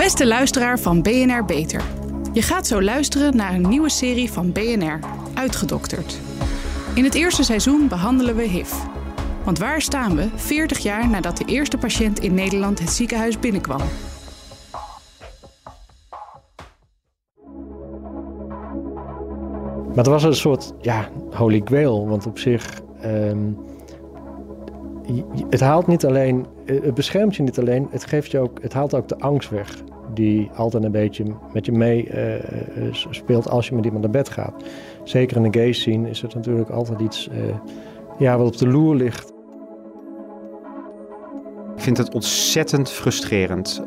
Beste luisteraar van BNR Beter. Je gaat zo luisteren naar een nieuwe serie van BNR, Uitgedokterd. In het eerste seizoen behandelen we HIV. Want waar staan we 40 jaar nadat de eerste patiënt in Nederland het ziekenhuis binnenkwam? Maar het was een soort ja, holy grail, want op zich. Um, het haalt niet alleen, het beschermt je niet alleen, het, geeft je ook, het haalt ook de angst weg. Die altijd een beetje met je mee uh, speelt als je met iemand naar bed gaat. Zeker in de gay scene is het natuurlijk altijd iets uh, ja, wat op de loer ligt. Ik vind het ontzettend frustrerend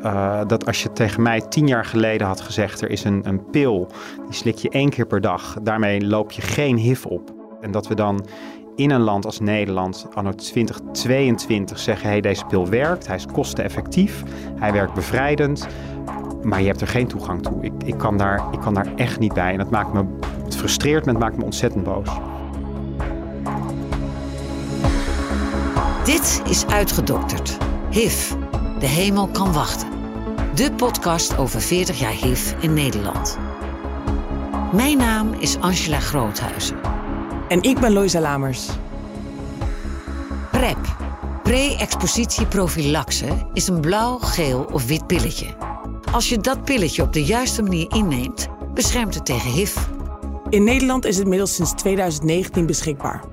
dat als je tegen mij tien jaar geleden had gezegd: er is een, een pil, die slik je één keer per dag, daarmee loop je geen HIV op. En dat we dan in een land als Nederland anno 2022 zeggen: hey, deze pil werkt, hij is kosteneffectief, hij werkt bevrijdend, maar je hebt er geen toegang toe. Ik, ik, kan, daar, ik kan daar echt niet bij en dat maakt me, het frustreert me, het maakt me ontzettend boos. Dit is uitgedokterd. HIV. De hemel kan wachten. De podcast over 40 jaar HIV in Nederland. Mijn naam is Angela Groothuizen. En ik ben Loisa Lamers. PrEP, pre-expositie prophylaxe, is een blauw, geel of wit pilletje. Als je dat pilletje op de juiste manier inneemt, beschermt het tegen HIV. In Nederland is het middels sinds 2019 beschikbaar.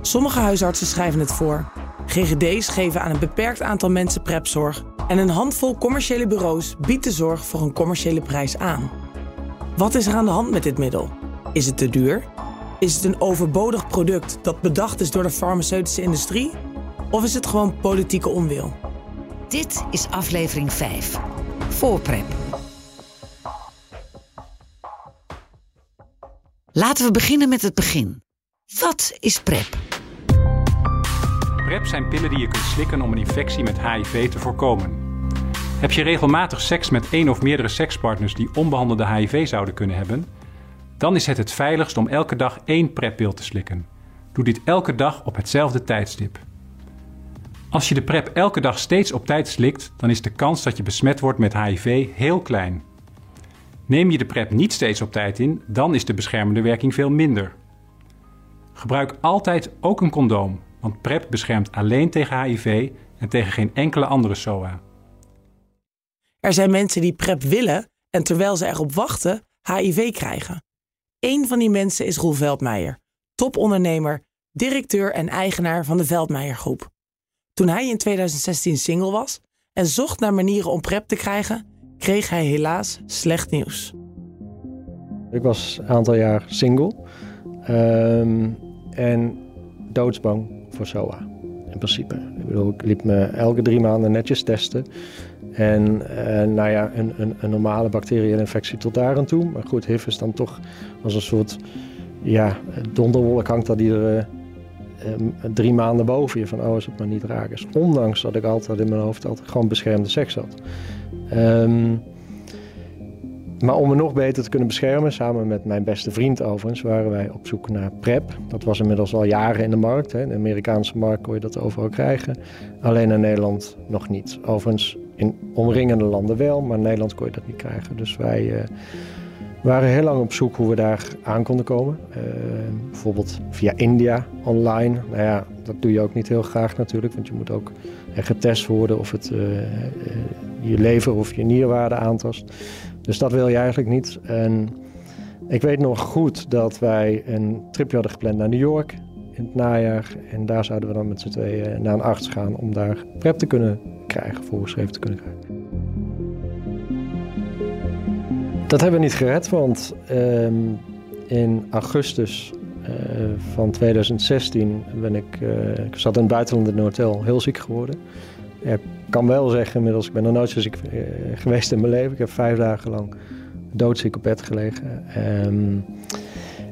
Sommige huisartsen schrijven het voor. GGD's geven aan een beperkt aantal mensen PrEP-zorg. En een handvol commerciële bureaus biedt de zorg voor een commerciële prijs aan. Wat is er aan de hand met dit middel? Is het te duur? Is het een overbodig product dat bedacht is door de farmaceutische industrie? Of is het gewoon politieke onwil? Dit is aflevering 5. Voorprep. Laten we beginnen met het begin. Wat is PrEP? PrEP zijn pillen die je kunt slikken om een infectie met HIV te voorkomen. Heb je regelmatig seks met één of meerdere sekspartners die onbehandelde HIV zouden kunnen hebben? Dan is het het veiligst om elke dag één PrEP-pil te slikken. Doe dit elke dag op hetzelfde tijdstip. Als je de PrEP elke dag steeds op tijd slikt, dan is de kans dat je besmet wordt met HIV heel klein. Neem je de PrEP niet steeds op tijd in, dan is de beschermende werking veel minder. Gebruik altijd ook een condoom, want PrEP beschermt alleen tegen HIV en tegen geen enkele andere SOA. Er zijn mensen die PrEP willen en terwijl ze erop wachten, HIV krijgen. Eén van die mensen is Roel Veldmeijer, topondernemer, directeur en eigenaar van de Veldmeijer Groep. Toen hij in 2016 single was en zocht naar manieren om PrEP te krijgen, kreeg hij helaas slecht nieuws. Ik was een aantal jaar single um, en doodsbang voor SOA. In principe. Ik bedoel, ik liep me elke drie maanden netjes testen. En uh, nou ja, een, een, een normale bacteriële infectie tot daar aan toe. Maar goed, HIV is dan toch als een soort ja, donderwolk hangt dat iedere uh, drie maanden boven je. Van oh, als het maar niet raak is. Ondanks dat ik altijd in mijn hoofd altijd gewoon beschermde seks had. Um, maar om me nog beter te kunnen beschermen, samen met mijn beste vriend overigens, waren wij op zoek naar PrEP. Dat was inmiddels al jaren in de markt. Hè. In de Amerikaanse markt kon je dat overal krijgen. Alleen in Nederland nog niet. Overigens in omringende landen wel, maar in Nederland kon je dat niet krijgen. Dus wij uh, waren heel lang op zoek hoe we daar aan konden komen. Uh, bijvoorbeeld via India online. Nou ja, dat doe je ook niet heel graag natuurlijk, want je moet ook getest worden of het uh, je lever of je nierwaarde aantast. Dus dat wil je eigenlijk niet. En ik weet nog goed dat wij een tripje hadden gepland naar New York in het najaar. En daar zouden we dan met z'n tweeën naar een arts gaan om daar prep te kunnen krijgen, voorgeschreven te kunnen krijgen. Dat hebben we niet gered, want um, in augustus uh, van 2016 ben ik, uh, ik zat in het buitenland in een hotel, heel ziek geworden. Ik kan wel zeggen inmiddels, ik ben nog nooit zo ziek uh, geweest in mijn leven. Ik heb vijf dagen lang doodziek op bed gelegen. Um,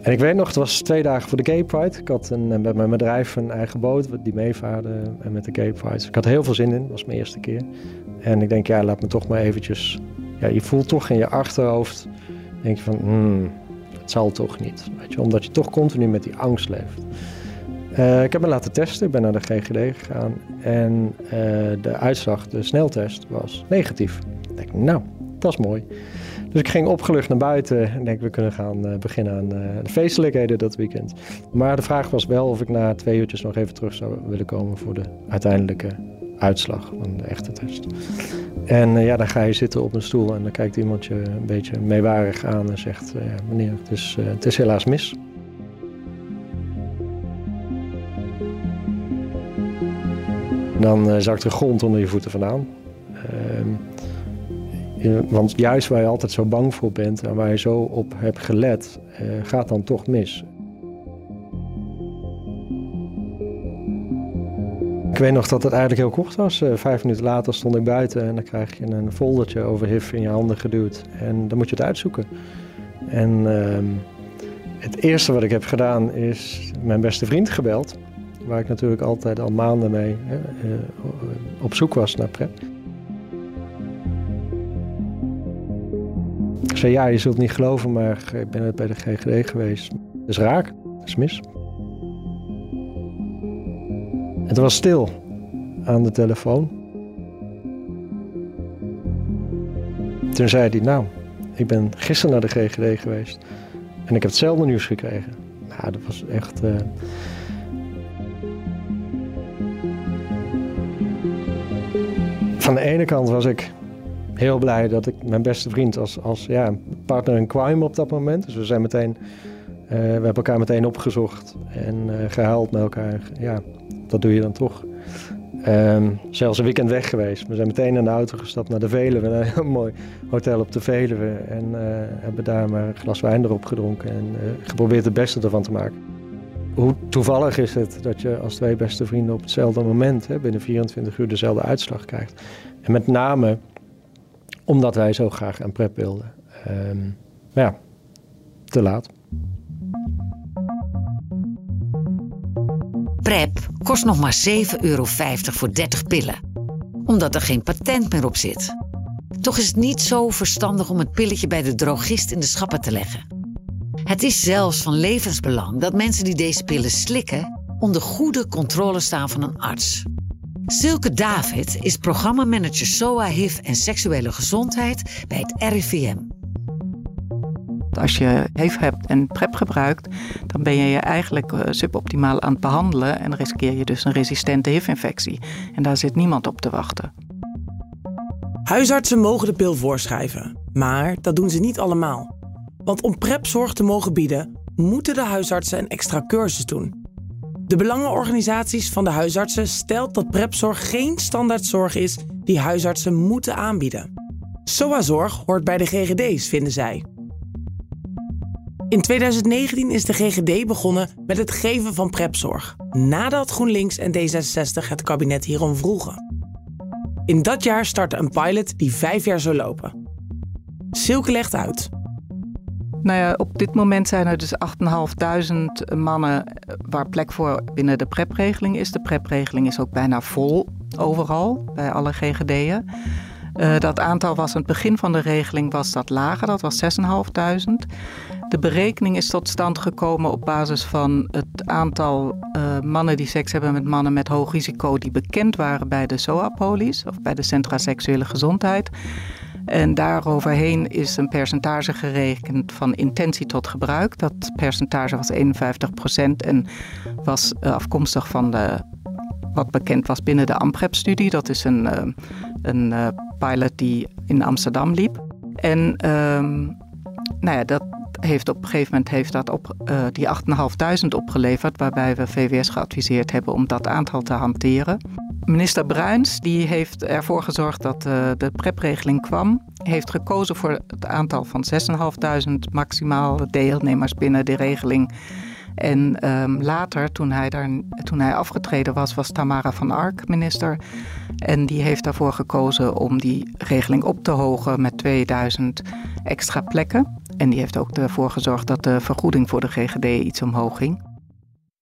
en ik weet nog, het was twee dagen voor de Gay Pride. Ik had een, met mijn bedrijf een eigen boot die meevaarde met de Gay Pride. ik had heel veel zin in, dat was mijn eerste keer. En ik denk, ja, laat me toch maar eventjes... Ja, je voelt toch in je achterhoofd, denk je van, hmm, het zal toch niet. Weet je, omdat je toch continu met die angst leeft. Uh, ik heb me laten testen, ik ben naar de GGD gegaan. En uh, de uitslag, de sneltest, was negatief. Ik denk, nou, dat is mooi. Dus ik ging opgelucht naar buiten en denk we kunnen gaan uh, beginnen aan de feestelijkheden dat weekend. Maar de vraag was wel of ik na twee uurtjes nog even terug zou willen komen voor de uiteindelijke uitslag van de echte test. En uh, ja, dan ga je zitten op een stoel en dan kijkt iemand je een beetje meewarig aan en zegt: Meneer, het is, het is helaas mis. Dan zakt de grond onder je voeten vandaan. Ehm, want juist waar je altijd zo bang voor bent en waar je zo op hebt gelet, gaat dan toch mis. Weet nog dat het eigenlijk heel kort was. Uh, vijf minuten later stond ik buiten en dan krijg je een foldertje over HIV in je handen geduwd. En dan moet je het uitzoeken. En uh, het eerste wat ik heb gedaan is mijn beste vriend gebeld. Waar ik natuurlijk altijd al maanden mee uh, op zoek was naar PrEP. Ik zei, ja, je zult niet geloven, maar ik ben het bij de GGD geweest. Dat is raak, dat is mis. Het was stil aan de telefoon. Toen zei hij, nou, ik ben gisteren naar de GGD geweest en ik heb hetzelfde nieuws gekregen. Nou, dat was echt... Uh... Van de ene kant was ik heel blij dat ik mijn beste vriend als, als ja, partner in crime op dat moment. Dus we zijn meteen, uh, we hebben elkaar meteen opgezocht en uh, gehuild met elkaar. Ja, dat doe je dan toch. Um, zelfs een weekend weg geweest. We zijn meteen in de auto gestapt naar de Veluwe, een heel mooi hotel op de Veluwe. En uh, hebben daar maar een glas wijn erop gedronken en geprobeerd het beste ervan te maken. Hoe toevallig is het dat je als twee beste vrienden op hetzelfde moment, hè, binnen 24 uur, dezelfde uitslag krijgt. En met name omdat wij zo graag een PrEP wilden. Um, maar ja, te laat. PrEP kost nog maar 7,50 euro voor 30 pillen. Omdat er geen patent meer op zit. Toch is het niet zo verstandig om het pilletje bij de drogist in de schappen te leggen. Het is zelfs van levensbelang dat mensen die deze pillen slikken onder goede controle staan van een arts. Silke David is programmamanager SOA, HIV en seksuele gezondheid bij het RIVM. Als je HIV hebt en PrEP gebruikt, dan ben je je eigenlijk eh, suboptimaal aan het behandelen en riskeer je dus een resistente HIV-infectie. En daar zit niemand op te wachten. Huisartsen mogen de pil voorschrijven, maar dat doen ze niet allemaal. Want om PrEP-zorg te mogen bieden, moeten de huisartsen een extra cursus doen. De belangenorganisaties van de huisartsen stelt dat prepzorg geen standaardzorg is die huisartsen moeten aanbieden. SOA-zorg hoort bij de GGD's, vinden zij. In 2019 is de GGD begonnen met het geven van prepzorg, nadat GroenLinks en D66 het kabinet hierom vroegen. In dat jaar startte een pilot die vijf jaar zou lopen. Silke legt uit. Nou ja, op dit moment zijn er dus 8.500 mannen eh, waar plek voor binnen de prepregeling is. De prepregeling is ook bijna vol overal, bij alle GGD'en. Uh, dat aantal was aan het begin van de regeling was dat lager, dat was 6.500. De berekening is tot stand gekomen op basis van het aantal uh, mannen die seks hebben met mannen met hoog risico die bekend waren bij de SOA-polies of bij de Centra Seksuele Gezondheid. En daaroverheen is een percentage gerekend van intentie tot gebruik. Dat percentage was 51% en was eh, afkomstig van de, wat bekend was binnen de AMPREP-studie. Dat is een, eh, een pilot die in Amsterdam liep. En um, nou ja, dat heeft op een gegeven moment heeft dat op, uh, die 8.500 opgeleverd, waarbij we VWS geadviseerd hebben om dat aantal te hanteren. Minister Bruins die heeft ervoor gezorgd dat uh, de prepregeling kwam. Heeft gekozen voor het aantal van 6.500 maximaal deelnemers binnen de regeling. En um, later, toen hij, daar, toen hij afgetreden was, was Tamara van Ark minister. En die heeft daarvoor gekozen om die regeling op te hogen met 2000 extra plekken. En die heeft ook ervoor gezorgd dat de vergoeding voor de GGD iets omhoog ging.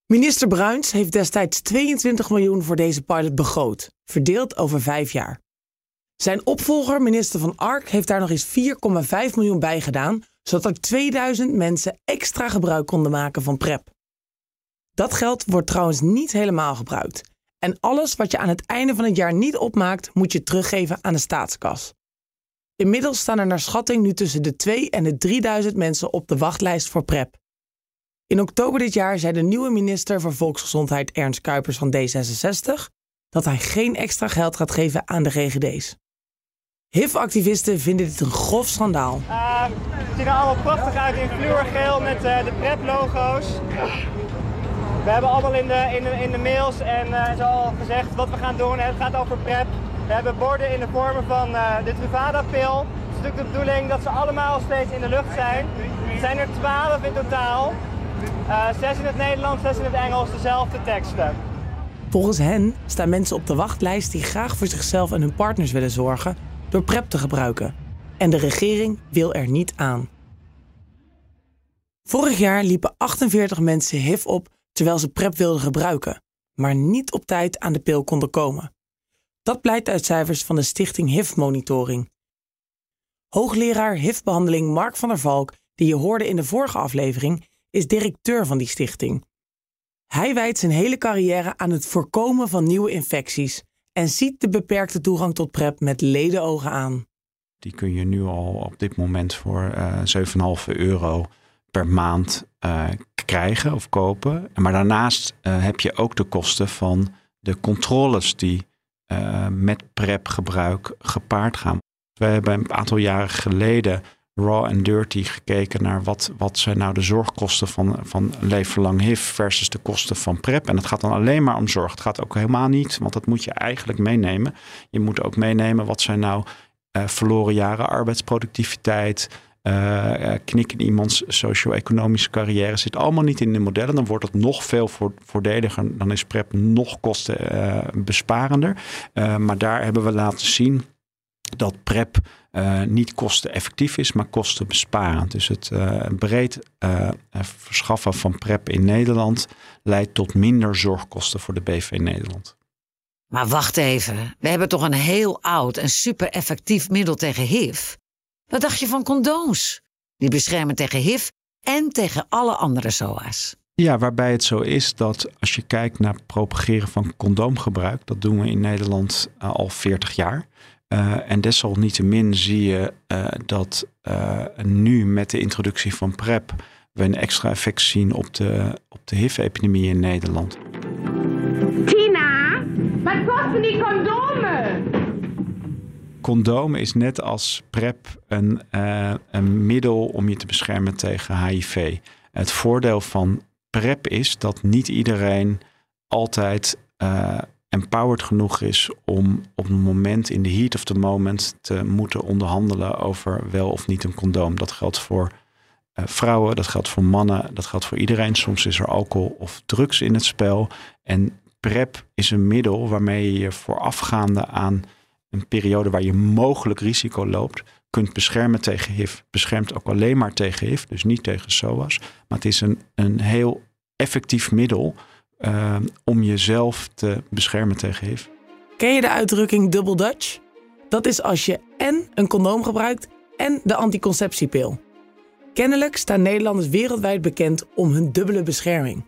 Minister Bruins heeft destijds 22 miljoen voor deze pilot begroot, verdeeld over vijf jaar. Zijn opvolger, minister van Ark, heeft daar nog eens 4,5 miljoen bij gedaan, zodat er 2000 mensen extra gebruik konden maken van PrEP. Dat geld wordt trouwens niet helemaal gebruikt. En alles wat je aan het einde van het jaar niet opmaakt, moet je teruggeven aan de staatskas. Inmiddels staan er naar schatting nu tussen de 2 en de 3000 mensen op de wachtlijst voor PrEP. In oktober dit jaar zei de nieuwe minister voor Volksgezondheid Ernst Kuipers van D66 dat hij geen extra geld gaat geven aan de GGD's. HIV-activisten vinden dit een grof schandaal. Uh, het ziet er allemaal prachtig uit in fluorgeel met uh, de PrEP-logo's. We hebben allemaal in de, in de, mails en uh, zo gezegd wat we gaan doen. Het gaat over PrEP. We hebben borden in de vormen van de Truvada-pil. Het is natuurlijk de bedoeling dat ze allemaal steeds in de lucht zijn. Er zijn er twaalf in totaal. zes in het Nederlands, zes in het Engels, dezelfde teksten. Volgens hen staan mensen op de wachtlijst die graag voor zichzelf en hun partners willen zorgen door PrEP te gebruiken. En de regering wil er niet aan. Vorig jaar liepen 48 mensen HIV op terwijl ze PrEP wilden gebruiken, maar niet op tijd aan de pil konden komen. Dat blijkt uit cijfers van de stichting HIV Monitoring. Hoogleraar HIV-behandeling Mark van der Valk, die je hoorde in de vorige aflevering, is directeur van die stichting. Hij wijdt zijn hele carrière aan het voorkomen van nieuwe infecties en ziet de beperkte toegang tot PrEP met ledenogen aan. Die kun je nu al op dit moment voor uh, eh, 7,5 euro per maand uh, krijgen of kopen. Maar daarnaast uh, heb je ook de kosten van de controles die met PrEP-gebruik gepaard gaan. We hebben een aantal jaren geleden raw en dirty gekeken naar wat, wat zijn nou de zorgkosten van, van leven lang HIV versus de kosten van PrEP. En het gaat dan alleen maar om zorg. Het gaat ook helemaal niet, want dat moet je eigenlijk meenemen. Je moet ook meenemen wat zijn nou uh, verloren jaren arbeidsproductiviteit, uh, knik in iemands socio-economische carrière. Zit allemaal niet in de modellen. Dan wordt het nog veel voordeliger. Dan is PrEP nog kostenbesparender. maar daar hebben we laten zien dat PrEP niet kosteneffectief is, maar kostenbesparend. Dus het breed verschaffen van PrEP in Nederland leidt tot minder zorgkosten voor de BV Nederland. Maar wacht even, we hebben toch een heel oud en super effectief middel tegen HIV? Wat dacht je van condooms? Die beschermen tegen HIV en tegen alle andere SOA's. Ja, waarbij het zo is dat als je kijkt naar propageren van condoomgebruik, dat doen we in Nederland al 40 jaar. Uh, en desalniettemin zie je uh, dat uh, nu met de introductie van PrEP we een extra effect zien op de, op de HIV-epidemie in Nederland. Tina, wat kosten die condomen? Condomen is net als PrEP een, een middel om je te beschermen tegen HIV. Het voordeel van PrEP is dat niet iedereen altijd empowered genoeg is om op een moment in de heat of the moment te moeten onderhandelen over wel of niet een condoom. Dat geldt voor uh, vrouwen, dat geldt voor mannen, dat geldt voor iedereen. Soms is er alcohol of drugs in het spel. En PrEP is een middel waarmee je voorafgaande aan een periode waar je mogelijk risico loopt, kunt beschermen tegen HIV. Beschermt ook alleen maar tegen HIV, dus niet tegen SOAS. Maar het is een, een heel effectief middel uh, om jezelf te beschermen tegen HIV. Ken je de uitdrukking double Dutch? Dat is als je en een condoom gebruikt en de anticonceptiepil. Kennelijk staan Nederlanders wereldwijd bekend om hun dubbele bescherming.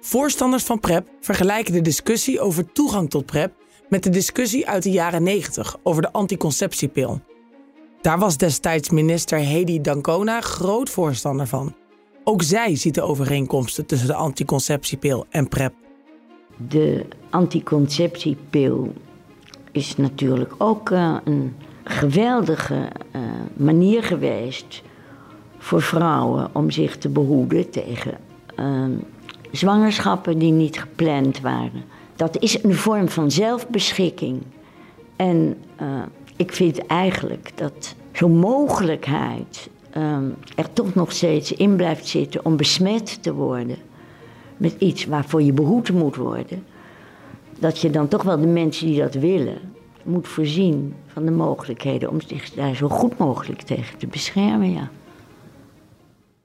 Voorstanders van PrEP vergelijken de discussie over toegang tot PrEP met de discussie uit de jaren 90 over de anticonceptiepil. Daar was destijds minister Hedy Dancona groot voorstander van. Ook zij ziet de overeenkomsten tussen de anticonceptiepil en PrEP. De anticonceptiepil is natuurlijk ook uh, een geweldige uh, manier geweest voor vrouwen om zich te behoeden tegen uh, zwangerschappen die niet gepland waren. Dat is een vorm van zelfbeschikking. En ik vind eigenlijk dat zo'n mogelijkheid um, er toch nog steeds in blijft zitten om besmet te worden met iets waarvoor je behoed moet worden, dat je dan toch wel de mensen die dat willen moet voorzien van de mogelijkheden om zich daar zo goed mogelijk tegen te beschermen. Ja.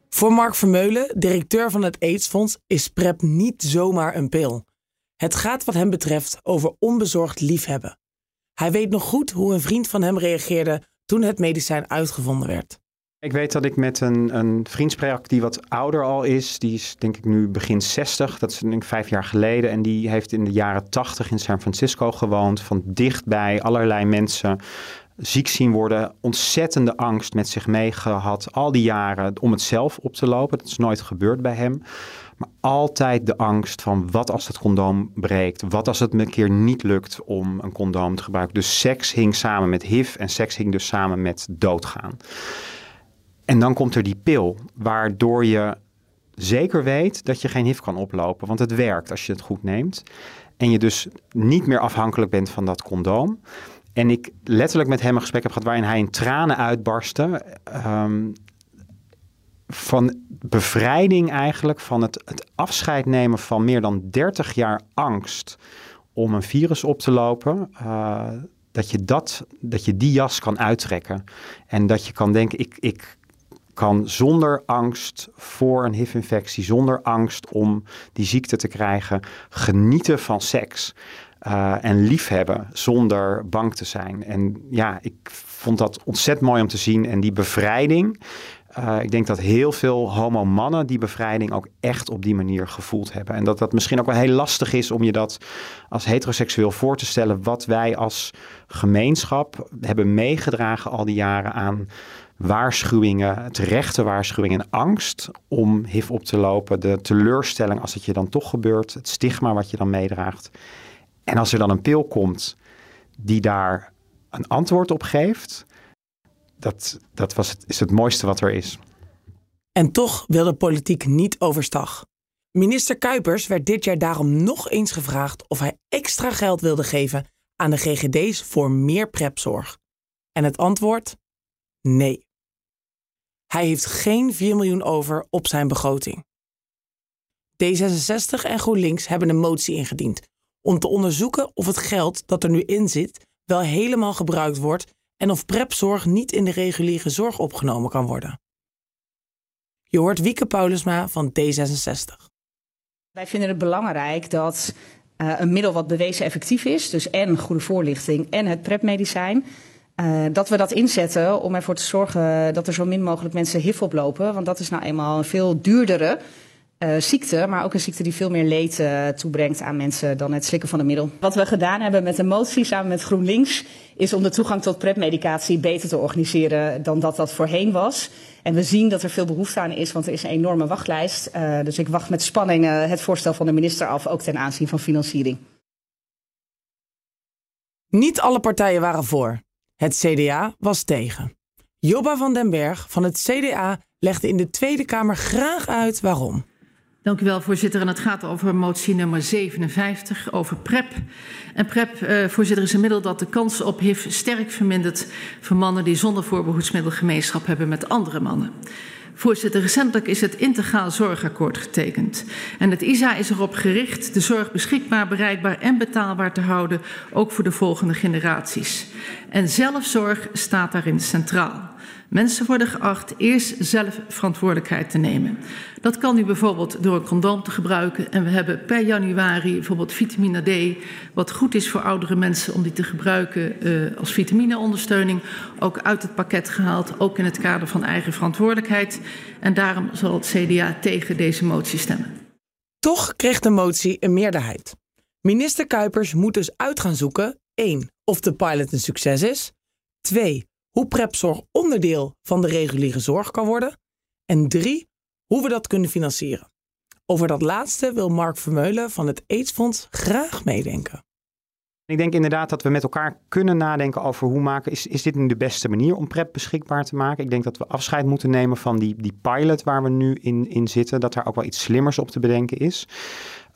Voor Mark Vermeulen, directeur van het AIDS-fonds, is PrEP niet zomaar een pil. Het gaat wat hem betreft over onbezorgd liefhebben. Hij weet nog goed hoe een vriend van hem reageerde toen het medicijn uitgevonden werd. Ik weet dat ik met een, een vriend spreek die wat ouder al is. Die is denk ik nu begin 60. Dat is denk vijf jaar geleden. En die heeft in de jaren 80 in San Francisco gewoond. Van dichtbij allerlei mensen ziek zien worden, ontzettende angst met zich meegehad al die jaren om het zelf op te lopen. Dat is nooit gebeurd bij hem. Maar altijd de angst van wat als het condoom breekt? Wat als het me een keer niet lukt om een condoom te gebruiken? Dus seks hing samen met HIV en seks hing dus samen met doodgaan. En dan komt er die pil, waardoor je zeker weet dat je geen HIV kan oplopen. Want het werkt als je het goed neemt. En je dus niet meer afhankelijk bent van dat condoom. En ik letterlijk met hem een gesprek heb gehad waarin hij in tranen uitbarstte. Um, van bevrijding eigenlijk, van het, het afscheid nemen van meer dan 30 jaar angst om een virus op te lopen. Uh, dat je, dat, dat je die jas kan uittrekken. En dat je kan denken, ik, ik kan zonder angst voor een HIV-infectie, zonder angst om die ziekte te krijgen, genieten van seks. Uh, en liefhebben zonder bang te zijn. En ja, ik vond dat ontzettend mooi om te zien. En die bevrijding. Uh, ik denk dat heel veel homo-mannen die bevrijding ook echt op die manier gevoeld hebben. En dat dat misschien ook wel heel lastig is om je dat als heteroseksueel voor te stellen. Wat wij als gemeenschap hebben meegedragen al die jaren aan waarschuwingen, terechte waarschuwingen en angst om HIV op te lopen. De teleurstelling als het je dan toch gebeurt, het stigma wat je dan meedraagt. En als er dan een pil komt die daar een antwoord op geeft, dat, dat was het, is het mooiste wat er is. En toch wil de politiek niet overstag. Minister Kuipers werd dit jaar daarom nog eens gevraagd of hij extra geld wilde geven aan de GGD's voor meer prepzorg. En het antwoord? Nee. Hij heeft geen 4 miljoen over op zijn begroting. D66 en GroenLinks hebben een motie ingediend om te onderzoeken of het geld dat er nu in zit wel helemaal gebruikt wordt en of prepzorg niet in de reguliere zorg opgenomen kan worden. Je hoort Wieke Paulusma van D66. Wij vinden het belangrijk dat uh, een middel wat bewezen effectief is, dus en goede voorlichting en het prepmedicijn, uh, dat we dat inzetten om ervoor te zorgen dat er zo min mogelijk mensen HIV oplopen. Want dat is nou eenmaal een veel duurdere uh, ziekte, maar ook een ziekte die veel meer leed uh, toebrengt aan mensen dan het slikken van een middel. Wat we gedaan hebben met de motie samen met GroenLinks is om de toegang tot prepmedicatie beter te organiseren dan dat dat voorheen was. En we zien dat er veel behoefte aan is, want er is een enorme wachtlijst. Uh, dus ik wacht met spanning het voorstel van de minister af, ook ten aanzien van financiering. Niet alle partijen waren voor. Het CDA was tegen. Jobba van den Berg van het CDA legde in de Tweede Kamer graag uit waarom. Dank u wel, voorzitter. En het gaat over motie nummer 57 over PrEP. En PrEP, uh, voorzitter, is een middel dat de kans op HIV sterk vermindert voor mannen die zonder voorbehoedsmiddel gemeenschap hebben met andere mannen. Voorzitter, recentelijk is het Integraal Zorgakkoord getekend. En het ISA is erop gericht de zorg beschikbaar, bereikbaar en betaalbaar te houden, ook voor de volgende generaties. En zelfzorg staat daarin centraal. Mensen worden geacht eerst zelf verantwoordelijkheid te nemen. Dat kan nu bijvoorbeeld door een condoom te gebruiken. En we hebben per januari bijvoorbeeld vitamine D, wat goed is voor oudere mensen om die te gebruiken uh, als vitamineondersteuning, ook uit het pakket gehaald, ook in het kader van eigen verantwoordelijkheid. En daarom zal het CDA tegen deze motie stemmen. Toch kreeg de motie een meerderheid. Minister Kuipers moet dus uit gaan zoeken: 1. of de pilot een succes is, 2 hoe prepzorg onderdeel van de reguliere zorg kan worden. En drie, hoe we dat kunnen financieren. Over dat laatste wil Mark Vermeulen van het AIDS-fonds graag meedenken. Ik denk inderdaad dat we met elkaar kunnen nadenken over hoe maken, is, is dit nu de beste manier om PrEP beschikbaar te maken? Ik denk dat we afscheid moeten nemen van die, die pilot waar we nu in, in zitten, dat daar ook wel iets slimmers op te bedenken is.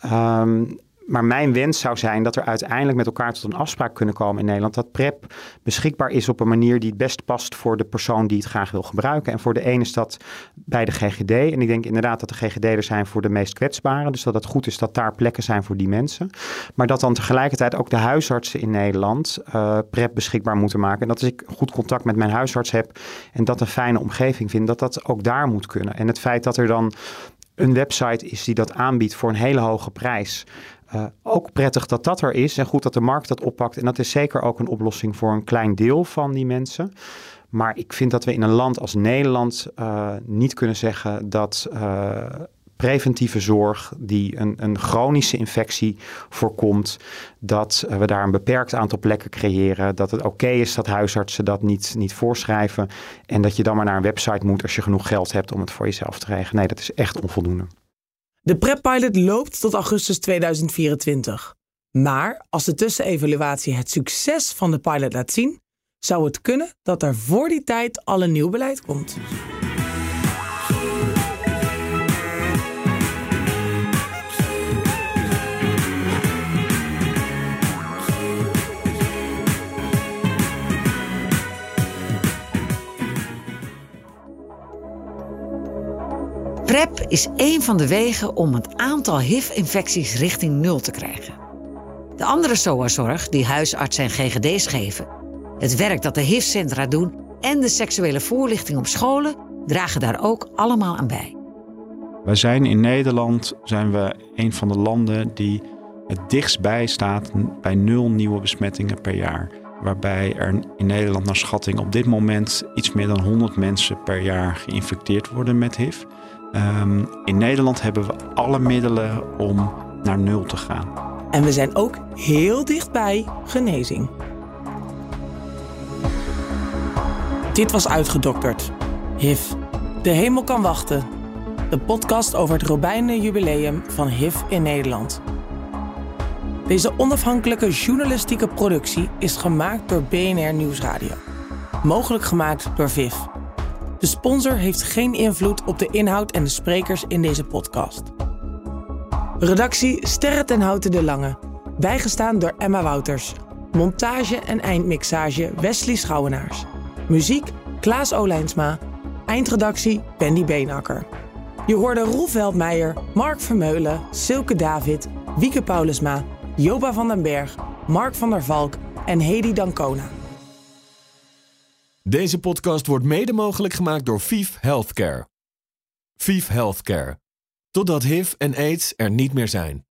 Um, maar mijn wens zou zijn dat er uiteindelijk met elkaar tot een afspraak kunnen komen in Nederland. Dat PrEP beschikbaar is op een manier die het best past voor de persoon die het graag wil gebruiken. En voor de ene is dat bij de GGD. En ik denk inderdaad dat de GGD er zijn voor de meest kwetsbaren. Dus dat het goed is dat daar plekken zijn voor die mensen. Maar dat dan tegelijkertijd ook de huisartsen in Nederland uh, PrEP beschikbaar moeten maken. En dat als ik goed contact met mijn huisarts heb en dat een fijne omgeving vind, dat dat ook daar moet kunnen. En het feit dat er dan een website is die dat aanbiedt voor een hele hoge prijs. Uh, ook prettig dat dat er is en goed dat de markt dat oppakt. En dat is zeker ook een oplossing voor een klein deel van die mensen. Maar ik vind dat we in een land als Nederland uh, niet kunnen zeggen dat uh, preventieve zorg die een, een chronische infectie voorkomt. Dat we daar een beperkt aantal plekken creëren. Dat het oké is dat huisartsen dat niet, niet voorschrijven. En dat je dan maar naar een website moet als je genoeg geld hebt om het voor jezelf te regelen. Nee, dat is echt onvoldoende. De PrEP-pilot loopt tot augustus 2024. Maar als de tussenevaluatie het succes van de pilot laat zien, zou het kunnen dat er voor die tijd al een nieuw beleid komt. PrEP is één van de wegen om het aantal HIV-infecties richting nul te krijgen. De andere SOA-zorg die huisartsen en GGD's geven, het werk dat de HIV-centra doen en de seksuele voorlichting op scholen dragen daar ook allemaal aan bij. Wij zijn in Nederland zijn we een van de landen die het dichtst bij staat bij nul nieuwe besmettingen per jaar. Waarbij er in Nederland naar schatting op dit moment iets meer dan 100 mensen per jaar geïnfecteerd worden met HIV. Um, in Nederland hebben we alle middelen om naar nul te gaan. En we zijn ook heel dichtbij genezing. Dit was uitgedokterd. HIV. De hemel kan wachten. De podcast over het Robijnen jubileum van HIV in Nederland. Deze onafhankelijke journalistieke productie is gemaakt door BNR Nieuwsradio. Mogelijk gemaakt door VIV. De sponsor heeft geen invloed op de inhoud en de sprekers in deze podcast. Redactie Sterre ten Houten de Lange. Bijgestaan door Emma Wouters. Montage en eindmixage Wesley Schouwenaars. Muziek Klaas Olijnsma. Eindredactie Wendy Beenakker. Je hoorde Roel Veldmeijer, Mark Vermeulen, Silke David, Wieke Paulusma, Joba van den Berg, Mark van der Valk en Hedy Dancona. Deze podcast wordt mede mogelijk gemaakt door VIF Healthcare. VIF Healthcare. Totdat HIV en AIDS er niet meer zijn.